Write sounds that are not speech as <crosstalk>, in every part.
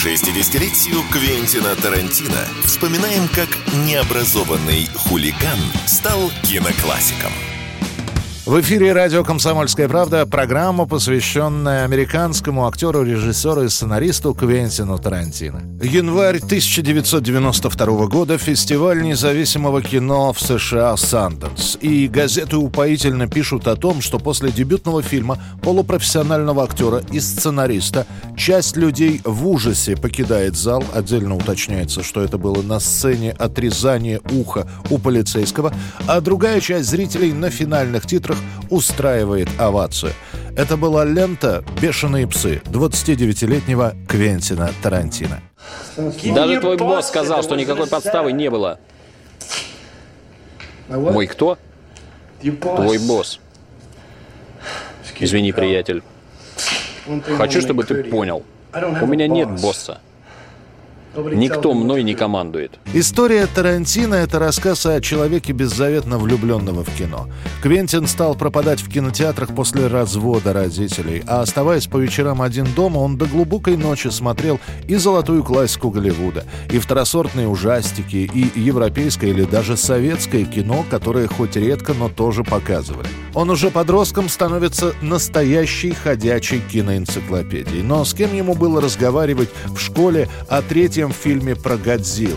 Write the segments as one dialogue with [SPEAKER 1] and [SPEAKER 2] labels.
[SPEAKER 1] К 60-летию Квентина Тарантино вспоминаем, как необразованный хулиган стал киноклассиком.
[SPEAKER 2] В эфире радио «Комсомольская правда» программа, посвященная американскому актеру, режиссеру и сценаристу Квентину Тарантино. Январь 1992 года, фестиваль независимого кино в США «Санденс». И газеты упоительно пишут о том, что после дебютного фильма полупрофессионального актера и сценариста часть людей в ужасе покидает зал. Отдельно уточняется, что это было на сцене отрезания уха у полицейского, а другая часть зрителей на финальных титрах устраивает овацию. Это была лента «Бешеные псы» 29-летнего Квентина Тарантино.
[SPEAKER 3] Даже твой босс сказал, что никакой подставы не было. Мой кто? Твой босс. Извини, приятель. Хочу, чтобы ты понял. У меня нет босса. Никто мной не командует.
[SPEAKER 2] История Тарантино – это рассказ о человеке беззаветно влюбленного в кино. Квентин стал пропадать в кинотеатрах после развода родителей, а оставаясь по вечерам один дома, он до глубокой ночи смотрел и золотую классику Голливуда, и второсортные ужастики, и европейское или даже советское кино, которое хоть редко, но тоже показывали. Он уже подростком становится настоящей ходячей киноэнциклопедией. Но с кем ему было разговаривать в школе о третьем третьем фильме про Годзиллу.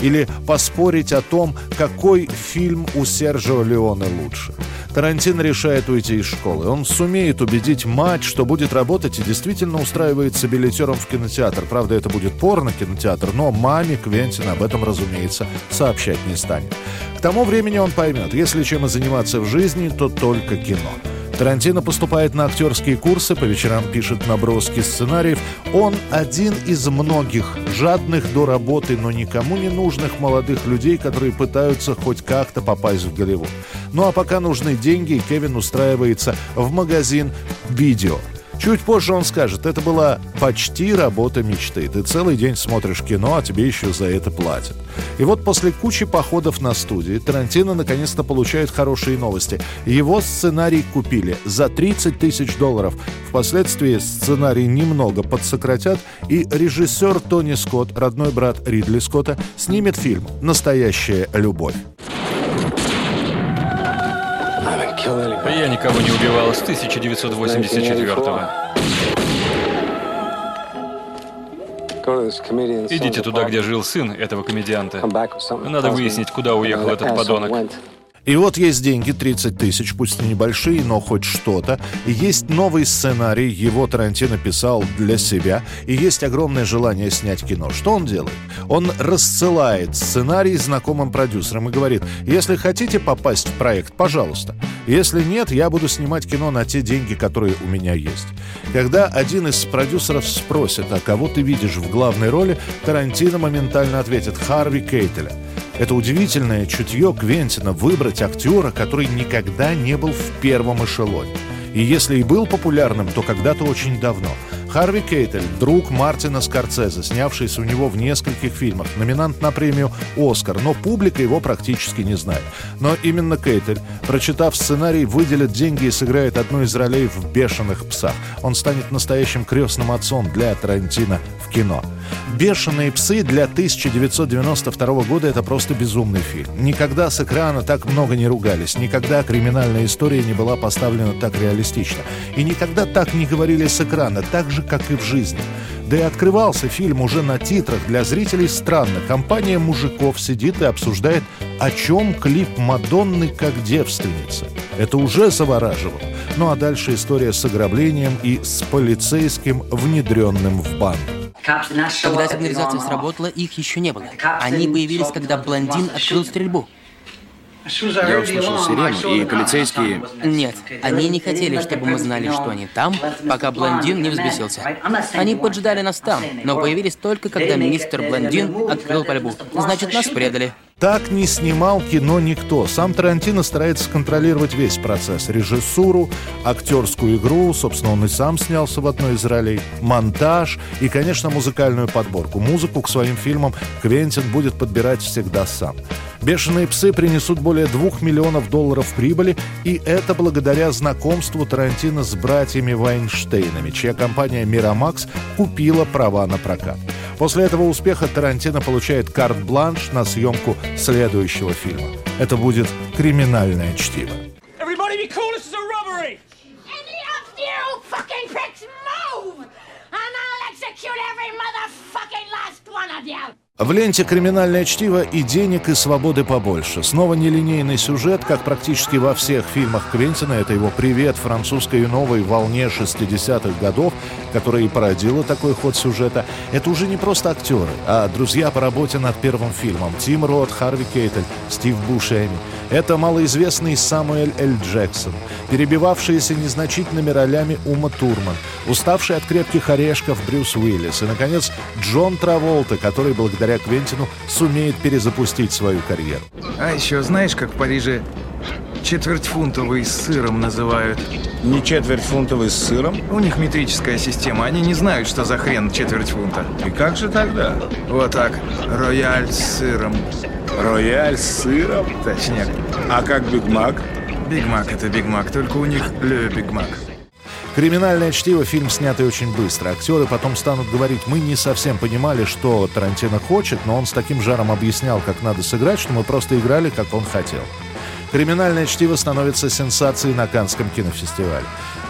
[SPEAKER 2] Или поспорить о том, какой фильм у Сержио Леоне лучше. Тарантино решает уйти из школы. Он сумеет убедить мать, что будет работать и действительно устраивается билетером в кинотеатр. Правда, это будет порно-кинотеатр, но маме Квентин об этом, разумеется, сообщать не станет. К тому времени он поймет, если чем и заниматься в жизни, то только кино. Тарантино поступает на актерские курсы, по вечерам пишет наброски сценариев. Он один из многих жадных до работы, но никому не нужных молодых людей, которые пытаются хоть как-то попасть в Голливуд. Ну а пока нужны деньги, Кевин устраивается в магазин «Видео». Чуть позже он скажет, это была почти работа мечты. Ты целый день смотришь кино, а тебе еще за это платят. И вот после кучи походов на студии Тарантино наконец-то получает хорошие новости. Его сценарий купили за 30 тысяч долларов. Впоследствии сценарий немного подсократят, и режиссер Тони Скотт, родной брат Ридли Скотта, снимет фильм «Настоящая любовь».
[SPEAKER 4] Я никого не убивал с 1984-го. Идите туда, где жил сын этого комедианта. Надо выяснить, куда уехал этот подонок.
[SPEAKER 2] И вот есть деньги, 30 тысяч, пусть и небольшие, но хоть что-то. И есть новый сценарий, его Тарантино писал для себя. И есть огромное желание снять кино. Что он делает? Он рассылает сценарий знакомым продюсерам и говорит, если хотите попасть в проект, пожалуйста. Если нет, я буду снимать кино на те деньги, которые у меня есть. Когда один из продюсеров спросит, а кого ты видишь в главной роли, Тарантино моментально ответит «Харви Кейтеля». Это удивительное чутье Квентина выбрать актера, который никогда не был в первом эшелоне. И если и был популярным, то когда-то очень давно – Харви Кейтель, друг Мартина Скорцезе, снявшийся у него в нескольких фильмах, номинант на премию «Оскар», но публика его практически не знает. Но именно Кейтель, прочитав сценарий, выделит деньги и сыграет одну из ролей в «Бешеных псах». Он станет настоящим крестным отцом для Тарантино в кино. «Бешеные псы» для 1992 года — это просто безумный фильм. Никогда с экрана так много не ругались, никогда криминальная история не была поставлена так реалистично. И никогда так не говорили с экрана, так же, как и в жизни. Да и открывался фильм уже на титрах. Для зрителей странно. Компания мужиков сидит и обсуждает, о чем клип Мадонны как девственница. Это уже завораживало. Ну а дальше история с ограблением и с полицейским, внедренным в банду.
[SPEAKER 5] Когда сигнализация сработала, их еще не было. Они появились, когда блондин открыл стрельбу.
[SPEAKER 6] Я услышал сирену, и полицейские...
[SPEAKER 5] Нет, они не хотели, чтобы мы знали, что они там, пока блондин не взбесился. Они поджидали нас там, но появились только, когда мистер Блондин открыл пальбу. Значит, нас предали.
[SPEAKER 2] Так не снимал кино никто. Сам Тарантино старается контролировать весь процесс. Режиссуру, актерскую игру, собственно, он и сам снялся в одной из ролей, монтаж и, конечно, музыкальную подборку. Музыку к своим фильмам Квентин будет подбирать всегда сам. «Бешеные псы» принесут более двух миллионов долларов прибыли, и это благодаря знакомству Тарантино с братьями Вайнштейнами, чья компания «Мирамакс» купила права на прокат. После этого успеха Тарантино получает карт-бланш на съемку следующего фильма. Это будет «Криминальное чтиво». В ленте «Криминальное чтиво» и денег, и свободы побольше. Снова нелинейный сюжет, как практически во всех фильмах Квентина. Это его «Привет» французской новой волне 60-х годов, которая и породила такой ход сюжета. Это уже не просто актеры, а друзья по работе над первым фильмом. Тим Рот, Харви Кейтель, Стив Бушеми. Это малоизвестный Самуэль Эль Джексон, перебивавшийся незначительными ролями Ума Турман, уставший от крепких орешков Брюс Уиллис и, наконец, Джон Траволта, который благодаря Квентину сумеет перезапустить свою карьеру.
[SPEAKER 7] А еще знаешь, как в Париже четвертьфунтовый с сыром называют?
[SPEAKER 8] Не четвертьфунтовый с сыром?
[SPEAKER 7] У них метрическая система, они не знают, что за хрен четверть фунта.
[SPEAKER 8] И как же тогда?
[SPEAKER 7] Вот так, рояль с сыром.
[SPEAKER 8] Рояль с сыром?
[SPEAKER 7] Точняк.
[SPEAKER 8] А как Биг Мак?
[SPEAKER 7] Биг Мак это Биг Мак, только у них Le Big Mac.
[SPEAKER 2] «Криминальное чтиво» — фильм, снятый очень быстро. Актеры потом станут говорить, мы не совсем понимали, что Тарантино хочет, но он с таким жаром объяснял, как надо сыграть, что мы просто играли, как он хотел. «Криминальное чтиво» становится сенсацией на Каннском кинофестивале.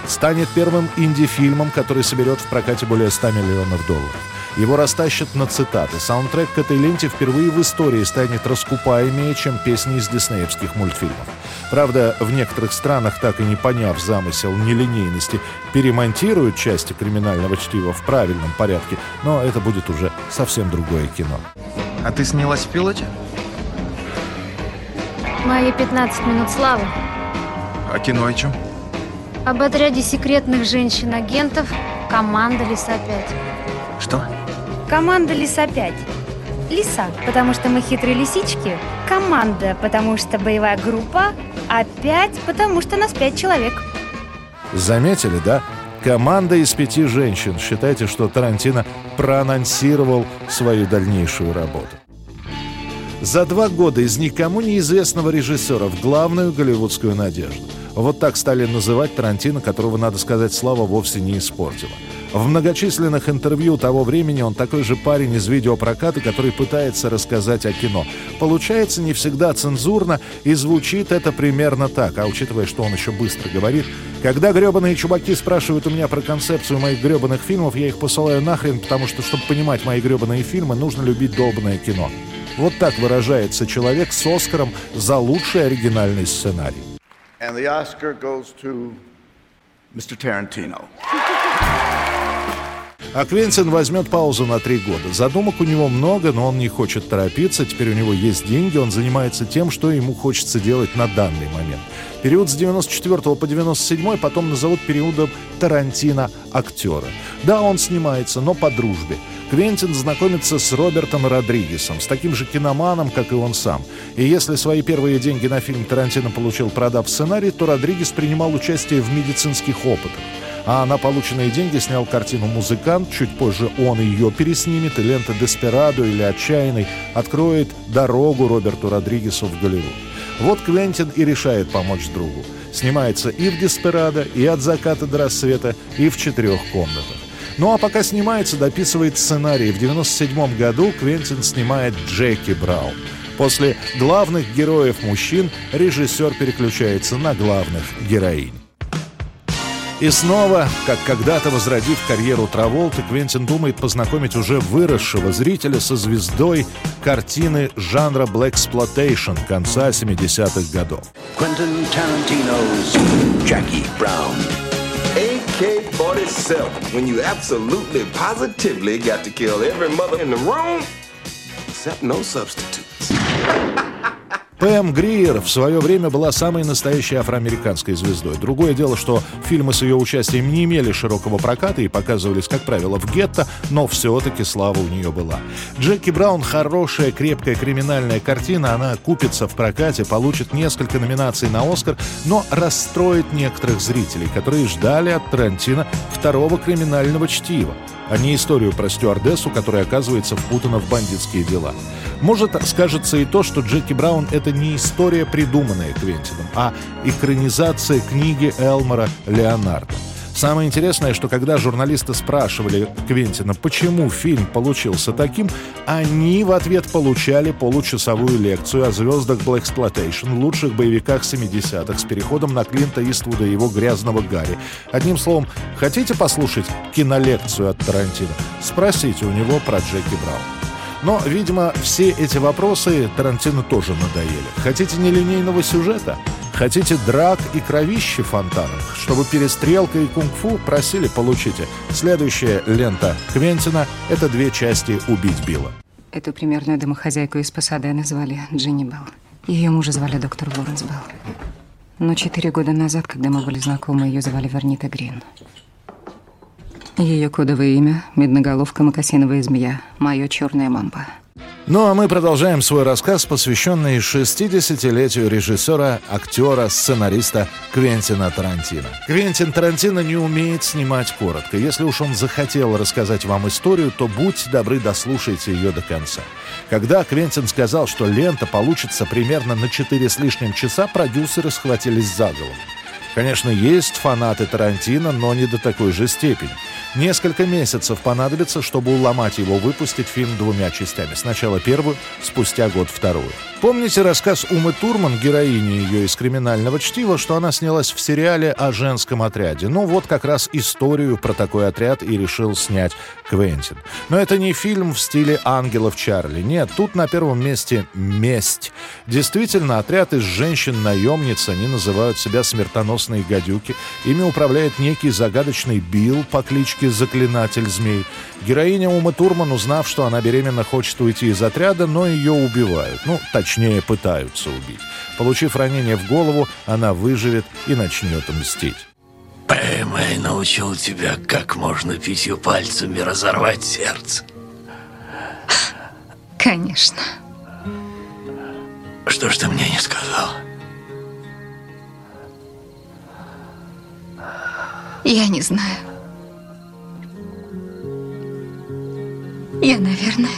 [SPEAKER 2] Станет первым инди-фильмом, который соберет в прокате более 100 миллионов долларов. Его растащат на цитаты. Саундтрек к этой ленте впервые в истории станет раскупаемее, чем песни из диснеевских мультфильмов. Правда, в некоторых странах, так и не поняв замысел нелинейности, перемонтируют части криминального чтива в правильном порядке, но это будет уже совсем другое кино.
[SPEAKER 7] А ты снялась в пилоте?
[SPEAKER 9] Мои 15 минут славы.
[SPEAKER 7] А кино о чем?
[SPEAKER 9] Об отряде секретных женщин-агентов «Команда Лиса-5».
[SPEAKER 7] Что?
[SPEAKER 9] Команда Лиса-5. Лиса, потому что мы хитрые лисички. Команда, потому что боевая группа. А пять, потому что нас пять человек.
[SPEAKER 2] Заметили, да? Команда из пяти женщин. Считайте, что Тарантино проанонсировал свою дальнейшую работу. За два года из никому неизвестного режиссера в главную голливудскую надежду. Вот так стали называть Тарантино, которого, надо сказать, слава вовсе не испортила. В многочисленных интервью того времени он такой же парень из видеопроката, который пытается рассказать о кино. Получается не всегда цензурно, и звучит это примерно так. А учитывая, что он еще быстро говорит, когда гребаные чуваки спрашивают у меня про концепцию моих гребаных фильмов, я их посылаю нахрен, потому что, чтобы понимать мои гребаные фильмы, нужно любить долбанное кино. Вот так выражается человек с Оскаром за лучший оригинальный сценарий. And the Oscar goes to Mr. Tarantino. А Квентин возьмет паузу на три года. Задумок у него много, но он не хочет торопиться. Теперь у него есть деньги, он занимается тем, что ему хочется делать на данный момент. Период с 94 по 97 потом назовут периодом Тарантино актера. Да, он снимается, но по дружбе. Квентин знакомится с Робертом Родригесом, с таким же киноманом, как и он сам. И если свои первые деньги на фильм Тарантино получил, продав сценарий, то Родригес принимал участие в медицинских опытах а на полученные деньги снял картину «Музыкант». Чуть позже он ее переснимет, и лента «Деспирадо» или «Отчаянный» откроет дорогу Роберту Родригесу в Голливуд. Вот Квентин и решает помочь другу. Снимается и в «Деспирадо», и «От заката до рассвета», и в «Четырех комнатах». Ну а пока снимается, дописывает сценарий. В 97 году Квентин снимает Джеки Браун. После главных героев мужчин режиссер переключается на главных героинь. И снова, как когда-то возродив карьеру Траволты, Квентин думает познакомить уже выросшего зрителя со звездой картины жанра Black Exploitation конца 70-х годов.
[SPEAKER 10] Quentin Tarantino's Jackie Brown. AK-47, when you absolutely, positively got to kill every mother in the room, except no substitutes.
[SPEAKER 2] Пэм Гриер в свое время была самой настоящей афроамериканской звездой. Другое дело, что фильмы с ее участием не имели широкого проката и показывались, как правило, в гетто, но все-таки слава у нее была. Джеки Браун — хорошая, крепкая криминальная картина. Она купится в прокате, получит несколько номинаций на «Оскар», но расстроит некоторых зрителей, которые ждали от Тарантино второго криминального чтива а не историю про стюардессу, которая оказывается впутана в бандитские дела. Может, скажется и то, что Джеки Браун — это не история, придуманная Квентином, а экранизация книги Элмора Леонардо. Самое интересное, что когда журналисты спрашивали Квентина, почему фильм получился таким, они в ответ получали получасовую лекцию о звездах Black Exploitation, лучших боевиках 70-х, с переходом на Клинта Иствуда и его грязного Гарри. Одним словом, хотите послушать кинолекцию от Тарантино? Спросите у него про Джеки Браун. Но, видимо, все эти вопросы Тарантино тоже надоели. Хотите нелинейного сюжета? Хотите драк и кровищи фонтаном? Чтобы перестрелка и кунг-фу просили, получите. Следующая лента Квентина — это две части «Убить Билла».
[SPEAKER 11] Эту примерную домохозяйку из Пасадена звали Джинни Белл. Ее мужа звали доктор Лоренс Белл. Но четыре года назад, когда мы были знакомы, ее звали Вернита Грин. Ее кодовое имя — медноголовка макасиновая змея, мое черная мамба —
[SPEAKER 2] ну а мы продолжаем свой рассказ, посвященный 60-летию режиссера, актера, сценариста Квентина Тарантино. Квентин Тарантино не умеет снимать коротко. Если уж он захотел рассказать вам историю, то будьте добры, дослушайте ее до конца. Когда Квентин сказал, что лента получится примерно на 4 с лишним часа, продюсеры схватились за голову. Конечно, есть фанаты Тарантино, но не до такой же степени. Несколько месяцев понадобится, чтобы уломать его выпустить фильм двумя частями. Сначала первую, спустя год вторую. Помните рассказ Умы Турман, героини ее из «Криминального чтива», что она снялась в сериале о женском отряде? Ну вот как раз историю про такой отряд и решил снять Квентин. Но это не фильм в стиле «Ангелов Чарли». Нет, тут на первом месте «Месть». Действительно, отряд из женщин-наемниц, они называют себя смертоносные гадюки. Ими управляет некий загадочный Билл по кличке Заклинатель Змей. Героиня Умы Турман, узнав, что она беременна, хочет уйти из отряда, но ее убивают. Ну, точнее, пытаются убить. Получив ранение в голову, она выживет и начнет мстить.
[SPEAKER 12] Пэмэй научил тебя, как можно пятью пальцами разорвать сердце.
[SPEAKER 11] Конечно.
[SPEAKER 12] Что ж ты мне не сказал?
[SPEAKER 11] Я не знаю. Я, наверное,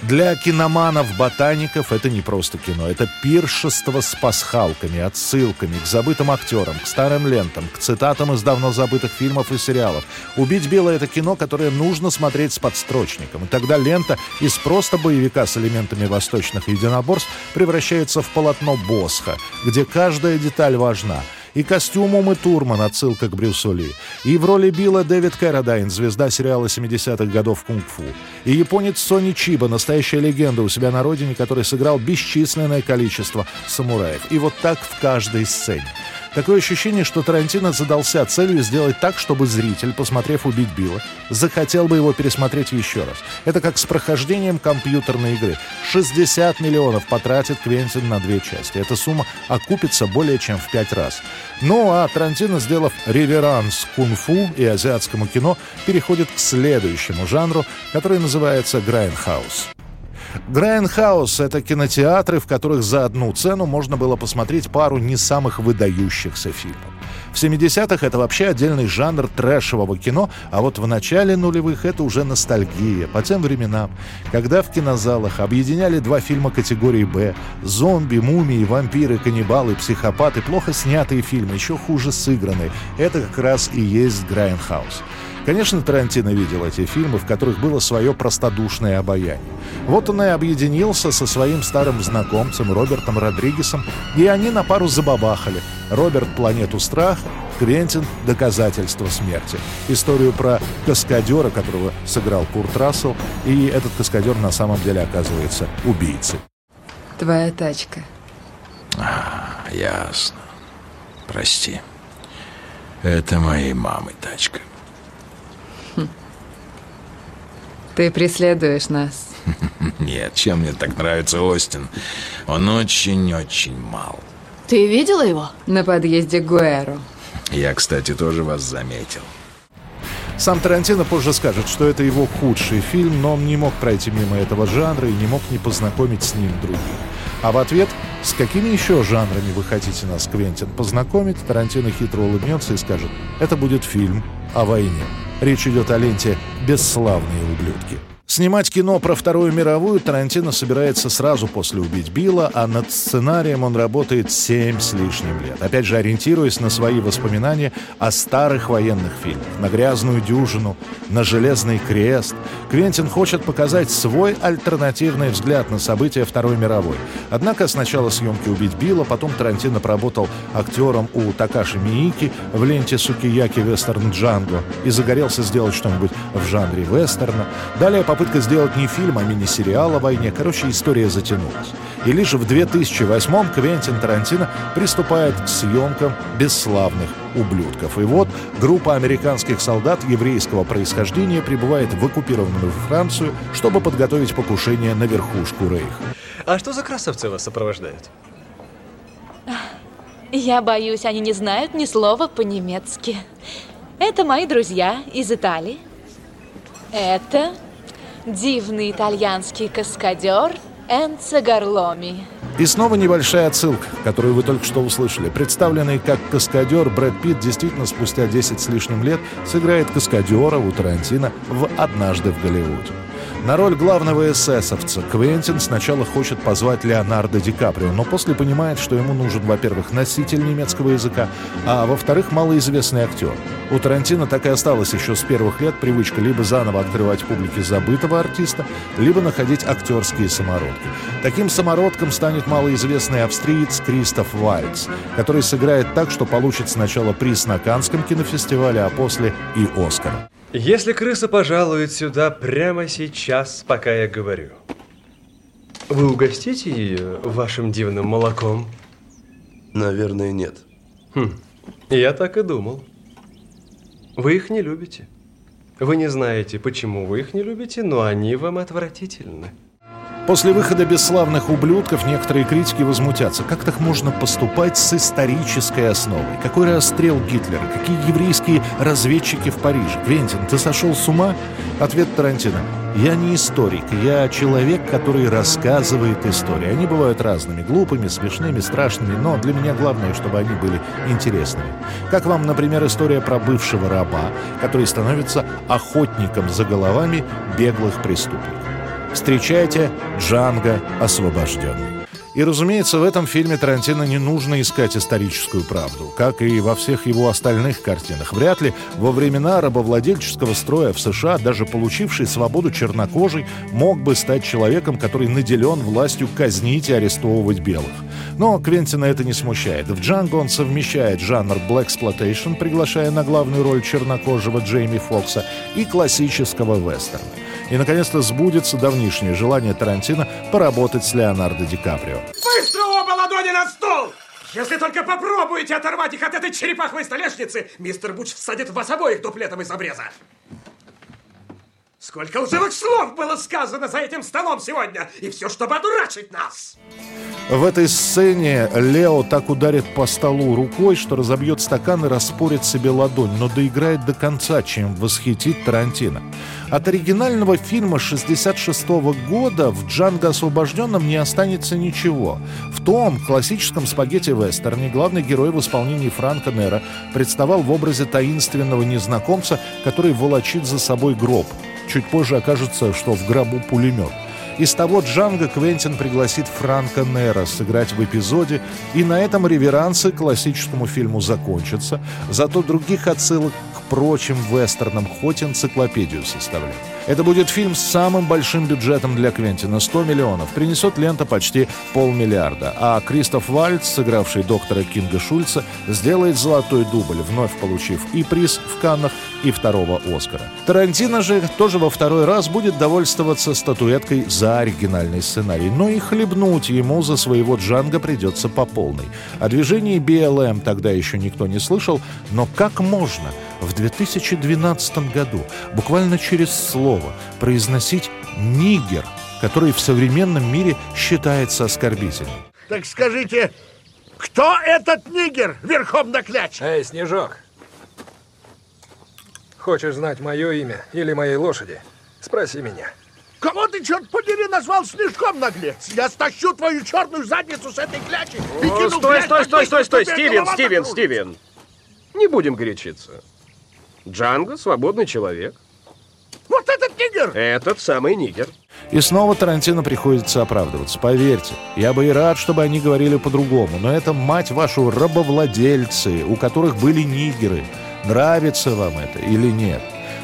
[SPEAKER 2] Для киноманов-ботаников это не просто кино, это пиршество с пасхалками, отсылками к забытым актерам, к старым лентам, к цитатам из давно забытых фильмов и сериалов. «Убить Билла» — это кино, которое нужно смотреть с подстрочником. И тогда лента из просто боевика с элементами восточных единоборств превращается в полотно Босха, где каждая деталь важна — и костюм Умы Турман, отсылка к Брюсу Ли. И в роли Билла Дэвид Кэррадайн, звезда сериала 70-х годов «Кунг-фу». И японец Сони Чиба, настоящая легенда у себя на родине, который сыграл бесчисленное количество самураев. И вот так в каждой сцене. Такое ощущение, что Тарантино задался целью сделать так, чтобы зритель, посмотрев «Убить Билла», захотел бы его пересмотреть еще раз. Это как с прохождением компьютерной игры. 60 миллионов потратит Квентин на две части. Эта сумма окупится более чем в пять раз. Ну а Тарантино, сделав реверанс кунг-фу и азиатскому кино, переходит к следующему жанру, который называется «Грайнхаус». Грайнхаус — это кинотеатры, в которых за одну цену можно было посмотреть пару не самых выдающихся фильмов. В 70-х это вообще отдельный жанр трэшевого кино, а вот в начале нулевых это уже ностальгия по тем временам, когда в кинозалах объединяли два фильма категории «Б» — зомби, мумии, вампиры, каннибалы, психопаты, плохо снятые фильмы, еще хуже сыгранные. Это как раз и есть Грайндхаус. Конечно, Тарантино видел эти фильмы, в которых было свое простодушное обаяние. Вот он и объединился со своим старым знакомцем Робертом Родригесом, и они на пару забабахали. Роберт «Планету страха», Квентин «Доказательство смерти». Историю про каскадера, которого сыграл Курт Рассел, и этот каскадер на самом деле оказывается убийцей.
[SPEAKER 11] Твоя тачка.
[SPEAKER 12] А, ясно. Прости. Это моей мамы тачка.
[SPEAKER 11] Ты преследуешь нас. <laughs>
[SPEAKER 8] Нет, чем мне так нравится Остин? Он очень-очень мал.
[SPEAKER 13] Ты видела его?
[SPEAKER 11] На подъезде к Гуэру.
[SPEAKER 8] Я, кстати, тоже вас заметил.
[SPEAKER 2] Сам Тарантино позже скажет, что это его худший фильм, но он не мог пройти мимо этого жанра и не мог не познакомить с ним других. А в ответ, с какими еще жанрами вы хотите нас, Квентин, познакомить, Тарантино хитро улыбнется и скажет, это будет фильм о войне. Речь идет о ленте «Бесславные ублюдки». Снимать кино про Вторую мировую Тарантино собирается сразу после «Убить Билла», а над сценарием он работает семь с лишним лет. Опять же, ориентируясь на свои воспоминания о старых военных фильмах, на «Грязную дюжину», на «Железный крест». Квентин хочет показать свой альтернативный взгляд на события Второй мировой. Однако сначала съемки «Убить Билла», потом Тарантино поработал актером у Такаши Миики в ленте «Сукияки вестерн Джанго» и загорелся сделать что-нибудь в жанре вестерна. Далее попытка попытка сделать не фильм, а мини-сериал о войне. Короче, история затянулась. И лишь в 2008-м Квентин Тарантино приступает к съемкам «Бесславных ублюдков». И вот группа американских солдат еврейского происхождения прибывает в оккупированную Францию, чтобы подготовить покушение на верхушку Рейха.
[SPEAKER 14] А что за красавцы вас сопровождают?
[SPEAKER 13] Я боюсь, они не знают ни слова по-немецки. Это мои друзья из Италии. Это дивный итальянский каскадер Энцо Гарломи.
[SPEAKER 2] И снова небольшая отсылка, которую вы только что услышали. Представленный как каскадер, Брэд Питт действительно спустя 10 с лишним лет сыграет каскадера у Тарантино в «Однажды в Голливуде». На роль главного эсэсовца Квентин сначала хочет позвать Леонардо Ди Каприо, но после понимает, что ему нужен, во-первых, носитель немецкого языка, а во-вторых, малоизвестный актер. У Тарантино так и осталось еще с первых лет привычка либо заново открывать публике забытого артиста, либо находить актерские самородки. Таким самородком станет малоизвестный австриец Кристоф Вальц, который сыграет так, что получит сначала приз на Канском кинофестивале, а после и Оскар.
[SPEAKER 14] Если крыса пожалует сюда прямо сейчас, пока я говорю, вы угостите ее вашим дивным молоком?
[SPEAKER 15] Наверное, нет.
[SPEAKER 14] Хм, я так и думал. Вы их не любите. Вы не знаете, почему вы их не любите, но они вам отвратительны.
[SPEAKER 2] После выхода «Бесславных ублюдков» некоторые критики возмутятся. Как так можно поступать с исторической основой? Какой расстрел Гитлера? Какие еврейские разведчики в Париже? Квентин, ты сошел с ума? Ответ Тарантино. Я не историк, я человек, который рассказывает истории. Они бывают разными, глупыми, смешными, страшными, но для меня главное, чтобы они были интересными. Как вам, например, история про бывшего раба, который становится охотником за головами беглых преступников? Встречайте Джанго освобожденный. И, разумеется, в этом фильме Тарантино не нужно искать историческую правду, как и во всех его остальных картинах. Вряд ли во времена рабовладельческого строя в США даже получивший свободу чернокожий мог бы стать человеком, который наделен властью казнить и арестовывать белых. Но Квентина это не смущает. В «Джанго» он совмещает жанр «блэксплойтейшн», приглашая на главную роль чернокожего Джейми Фокса, и классического вестерна. И, наконец-то, сбудется давнишнее желание Тарантино поработать с Леонардо Ди Каприо.
[SPEAKER 16] Быстро оба ладони на стол! Если только попробуете оторвать их от этой черепаховой столешницы, мистер Буч всадит вас обоих дуплетом из обреза. Сколько лживых слов было сказано за этим столом сегодня, и все, чтобы одурачить нас!
[SPEAKER 2] В этой сцене Лео так ударит по столу рукой, что разобьет стакан и распорит себе ладонь, но доиграет до конца, чем восхитит Тарантино. От оригинального фильма 66 -го года в «Джанго освобожденном» не останется ничего. В том классическом спагетти-вестерне главный герой в исполнении Франка Нера представал в образе таинственного незнакомца, который волочит за собой гроб. Чуть позже окажется, что в гробу пулемет. Из того Джанга Квентин пригласит Франка Нера сыграть в эпизоде, и на этом реверансы классическому фильму закончатся, зато других отсылок прочим вестернам хоть энциклопедию составляют. Это будет фильм с самым большим бюджетом для Квентина – 100 миллионов. Принесет лента почти полмиллиарда. А Кристоф Вальц, сыгравший доктора Кинга Шульца, сделает золотой дубль, вновь получив и приз в Каннах, и второго Оскара. Тарантино же тоже во второй раз будет довольствоваться статуэткой за оригинальный сценарий, но и хлебнуть ему за своего Джанга придется по полной. О движении BLM тогда еще никто не слышал, но как можно в 2012 году буквально через слово произносить «нигер» который в современном мире считается оскорбительным.
[SPEAKER 17] Так скажите, кто этот нигер верхом на кляче?
[SPEAKER 18] Эй, Снежок, хочешь знать мое имя или моей лошади? Спроси меня.
[SPEAKER 17] Кого ты, черт подери, назвал снежком, наглец? Я стащу твою черную задницу с этой клячи и
[SPEAKER 14] О,
[SPEAKER 17] кину
[SPEAKER 14] стой, стой, стой, стой, стой, Стивен, Стивен. Стивен. Не будем горячиться. Джанго свободный человек.
[SPEAKER 17] Вот этот нигер!
[SPEAKER 14] Этот самый нигер.
[SPEAKER 2] И снова Тарантино приходится оправдываться. Поверьте, я бы и рад, чтобы они говорили по-другому, но это, мать вашу, рабовладельцы, у которых были нигеры. Нравится вам это или нет?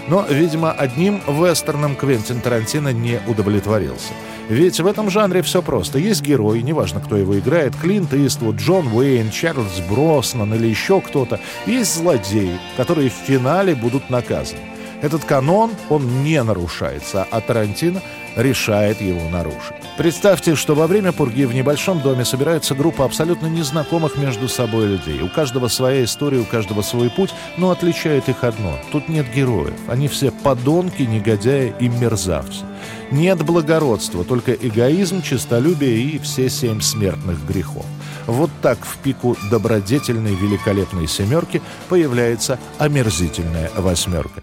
[SPEAKER 2] Но, видимо, одним вестерном Квентин Тарантино не удовлетворился. Ведь в этом жанре все просто. Есть герой, неважно, кто его играет, Клинт Иствуд, Джон Уэйн, Чарльз Броснан или еще кто-то. Есть злодеи, которые в финале будут наказаны. Этот канон, он не нарушается, а Тарантино решает его нарушить. Представьте, что во время пурги в небольшом доме собирается группа абсолютно незнакомых между собой людей. У каждого своя история, у каждого свой путь, но отличает их одно. Тут нет героев. Они все подонки, негодяи и мерзавцы. Нет благородства, только эгоизм, честолюбие и все семь смертных грехов. Вот так в пику добродетельной великолепной семерки появляется омерзительная восьмерка.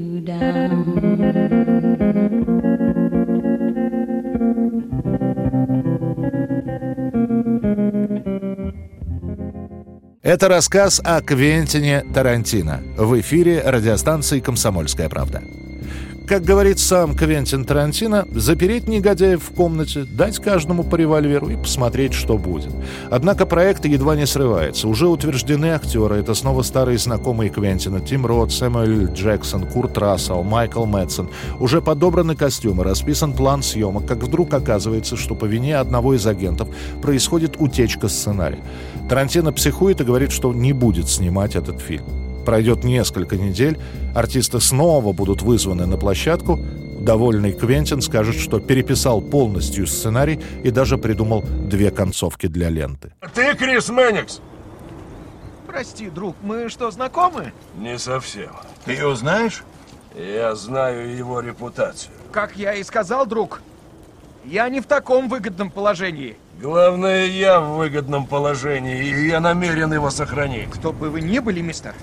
[SPEAKER 2] Это рассказ о Квентине Тарантино в эфире радиостанции «Комсомольская правда». Как говорит сам Квентин Тарантино, запереть негодяев в комнате, дать каждому по револьверу и посмотреть, что будет. Однако проект едва не срывается. Уже утверждены актеры. Это снова старые знакомые Квентина. Тим Рот, Сэмюэль Джексон, Курт Рассел, Майкл Мэтсон. Уже подобраны костюмы, расписан план съемок, как вдруг оказывается, что по вине одного из агентов происходит утечка сценария. Тарантино психует и говорит, что не будет снимать этот фильм. Пройдет несколько недель, артисты снова будут вызваны на площадку. Довольный Квентин скажет, что переписал полностью сценарий и даже придумал две концовки для ленты.
[SPEAKER 19] Ты Крис Мэникс?
[SPEAKER 20] Прости, друг, мы что, знакомы?
[SPEAKER 19] Не совсем. Ты его знаешь? Я знаю его репутацию.
[SPEAKER 20] Как я и сказал, друг, я не в таком выгодном положении.
[SPEAKER 19] Главное, я в выгодном положении, и я намерен его сохранить.
[SPEAKER 20] Кто бы вы ни были, мистер,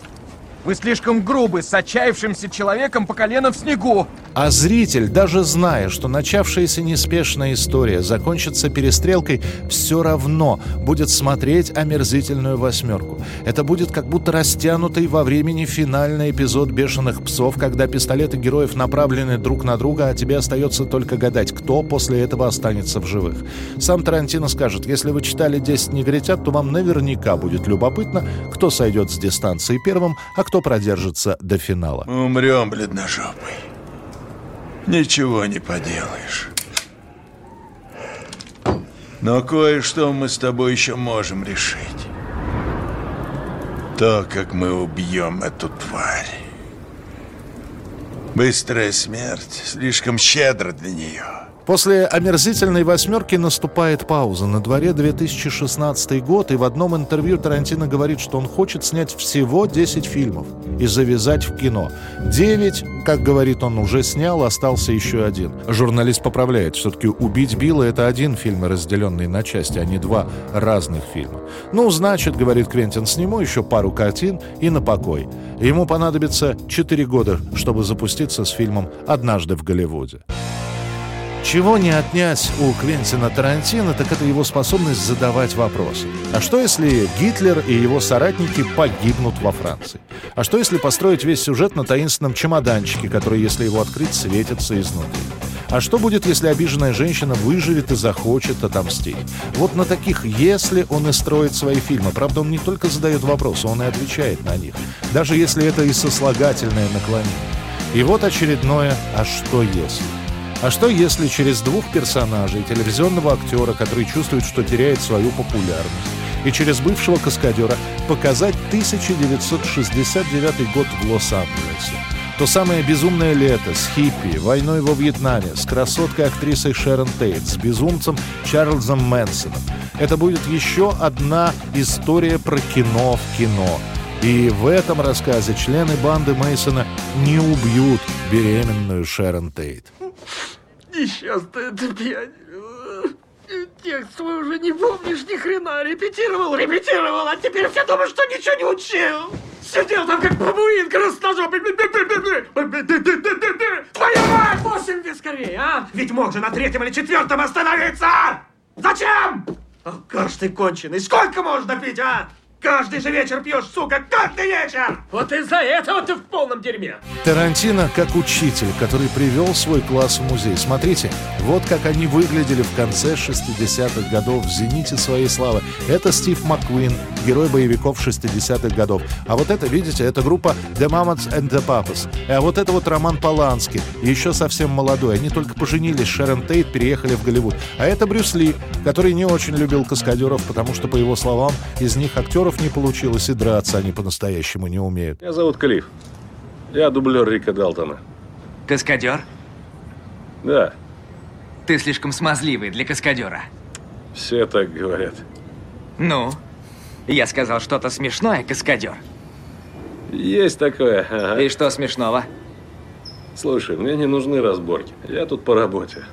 [SPEAKER 20] вы слишком грубы с отчаявшимся человеком по колено в снегу.
[SPEAKER 2] А зритель, даже зная, что начавшаяся неспешная история закончится перестрелкой, все равно будет смотреть омерзительную восьмерку. Это будет как будто растянутый во времени финальный эпизод «Бешеных псов», когда пистолеты героев направлены друг на друга, а тебе остается только гадать, кто после этого останется в живых. Сам Тарантино скажет, если вы читали «10 негритят», то вам наверняка будет любопытно, кто сойдет с дистанции первым, а кто продержится до финала.
[SPEAKER 19] Умрем, бледножопый. Ничего не поделаешь. Но кое-что мы с тобой еще можем решить. То, как мы убьем эту тварь. Быстрая смерть слишком щедра для нее.
[SPEAKER 2] После омерзительной восьмерки наступает пауза. На дворе 2016 год, и в одном интервью Тарантино говорит, что он хочет снять всего 10 фильмов и завязать в кино. 9, как говорит он, уже снял, остался еще один. Журналист поправляет, все-таки «Убить Билла» — это один фильм, разделенный на части, а не два разных фильма. Ну, значит, говорит Квентин, сниму еще пару картин и на покой. Ему понадобится 4 года, чтобы запуститься с фильмом «Однажды в Голливуде». Чего не отнять у Квентина Тарантино, так это его способность задавать вопросы. А что если Гитлер и его соратники погибнут во Франции? А что если построить весь сюжет на таинственном чемоданчике, который, если его открыть, светится изнутри? А что будет, если обиженная женщина выживет и захочет отомстить? Вот на таких «если» он и строит свои фильмы. Правда, он не только задает вопросы, он и отвечает на них. Даже если это и сослагательное наклонение. И вот очередное «а что если?». А что если через двух персонажей, телевизионного актера, который чувствует, что теряет свою популярность, и через бывшего каскадера показать 1969 год в Лос-Анджелесе? То самое безумное лето с хиппи, войной во Вьетнаме, с красоткой-актрисой Шерон Тейт, с безумцем Чарльзом Мэнсоном. Это будет еще одна история про кино в кино. И в этом рассказе члены банды Мейсона не убьют беременную Шерон Тейт.
[SPEAKER 17] Несчастная ты пьянь. Текст свой уже не помнишь ни хрена. Репетировал, репетировал, а теперь все думают, что ничего не учил. Сидел там как бабуин красножопый. Твою мать, восемь тебе скорее, а? Ведь мог же на третьем или четвертом остановиться! Зачем? Алкаш ты конченый. Сколько можно пить, а? Каждый же вечер пьешь, сука, каждый вечер! Вот из-за этого ты в полном дерьме.
[SPEAKER 2] Тарантино как учитель, который привел свой класс в музей. Смотрите, вот как они выглядели в конце 60-х годов в зените своей славы. Это Стив Маккуин, герой боевиков 60-х годов. А вот это, видите, это группа The Mamas and the Papas. А вот это вот Роман Поланский, еще совсем молодой. Они только поженились, Шерон Тейт переехали в Голливуд. А это Брюс Ли, который не очень любил каскадеров, потому что, по его словам, из них актеров не получилось, и драться они по-настоящему не умеют.
[SPEAKER 19] Меня зовут Клифф. Я дублер Рика Далтона.
[SPEAKER 21] Каскадер?
[SPEAKER 19] Да.
[SPEAKER 21] Ты слишком смазливый для каскадера.
[SPEAKER 19] Все так говорят.
[SPEAKER 21] Ну, я сказал что-то смешное, каскадер.
[SPEAKER 19] Есть такое. Ага.
[SPEAKER 21] И что смешного?
[SPEAKER 19] Слушай, мне не нужны разборки. Я тут по работе.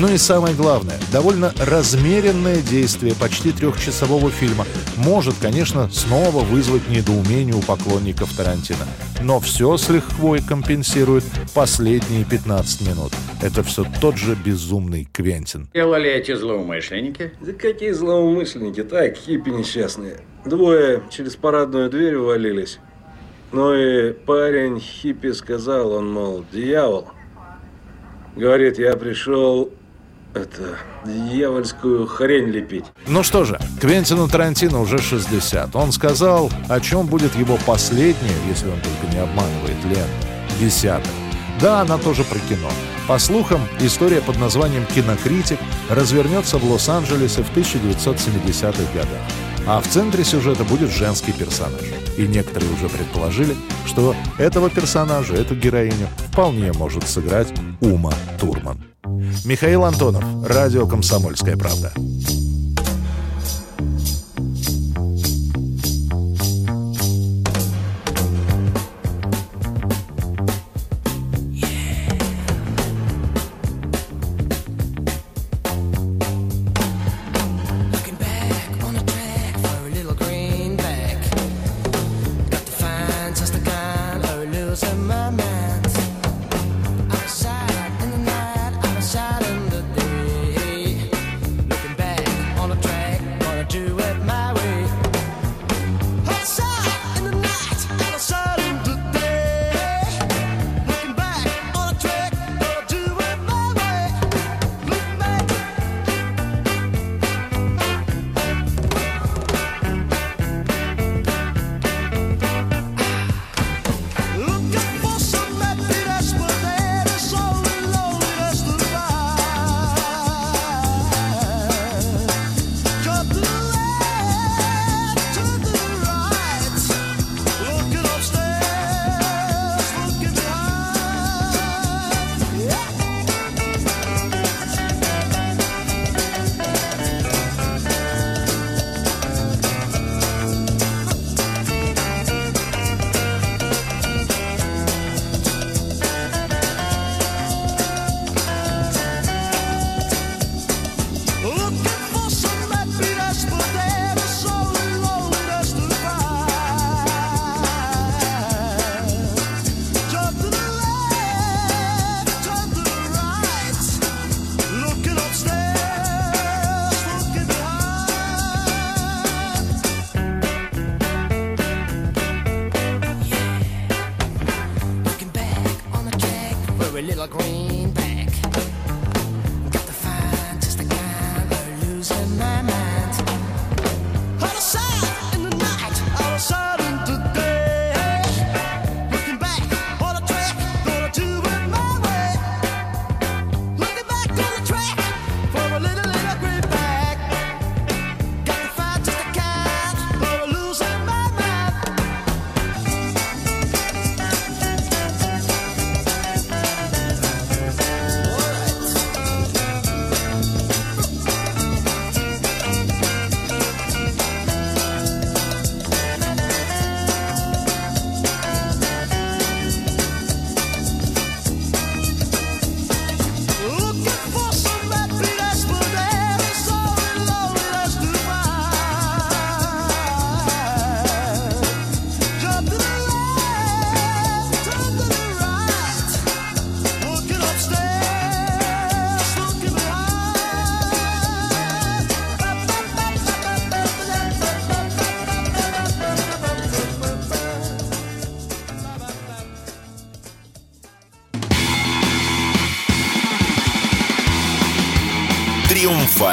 [SPEAKER 2] Ну и самое главное, довольно размеренное действие почти трехчасового фильма может, конечно, снова вызвать недоумение у поклонников Тарантино. Но все с лихвой компенсирует последние 15 минут. Это все тот же безумный Квентин.
[SPEAKER 22] Делали эти злоумышленники?
[SPEAKER 19] Да какие злоумышленники? Так, хиппи несчастные. Двое через парадную дверь увалились. Ну и парень хиппи сказал, он, мол, дьявол. Говорит, я пришел это, дьявольскую хрень лепить.
[SPEAKER 2] Ну что же, Квентину Тарантино уже 60. Он сказал, о чем будет его последняя, если он только не обманывает, лента, десятая. Да, она тоже про кино. По слухам, история под названием «Кинокритик» развернется в Лос-Анджелесе в 1970-х годах. А в центре сюжета будет женский персонаж. И некоторые уже предположили, что этого персонажа, эту героиню, вполне может сыграть Ума Турман. Михаил Антонов, радио «Комсомольская правда».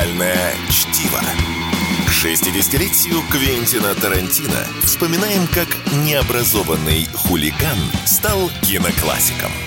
[SPEAKER 1] «Криминальное чтиво». К 60-летию Квентина Тарантино вспоминаем, как необразованный хулиган стал киноклассиком –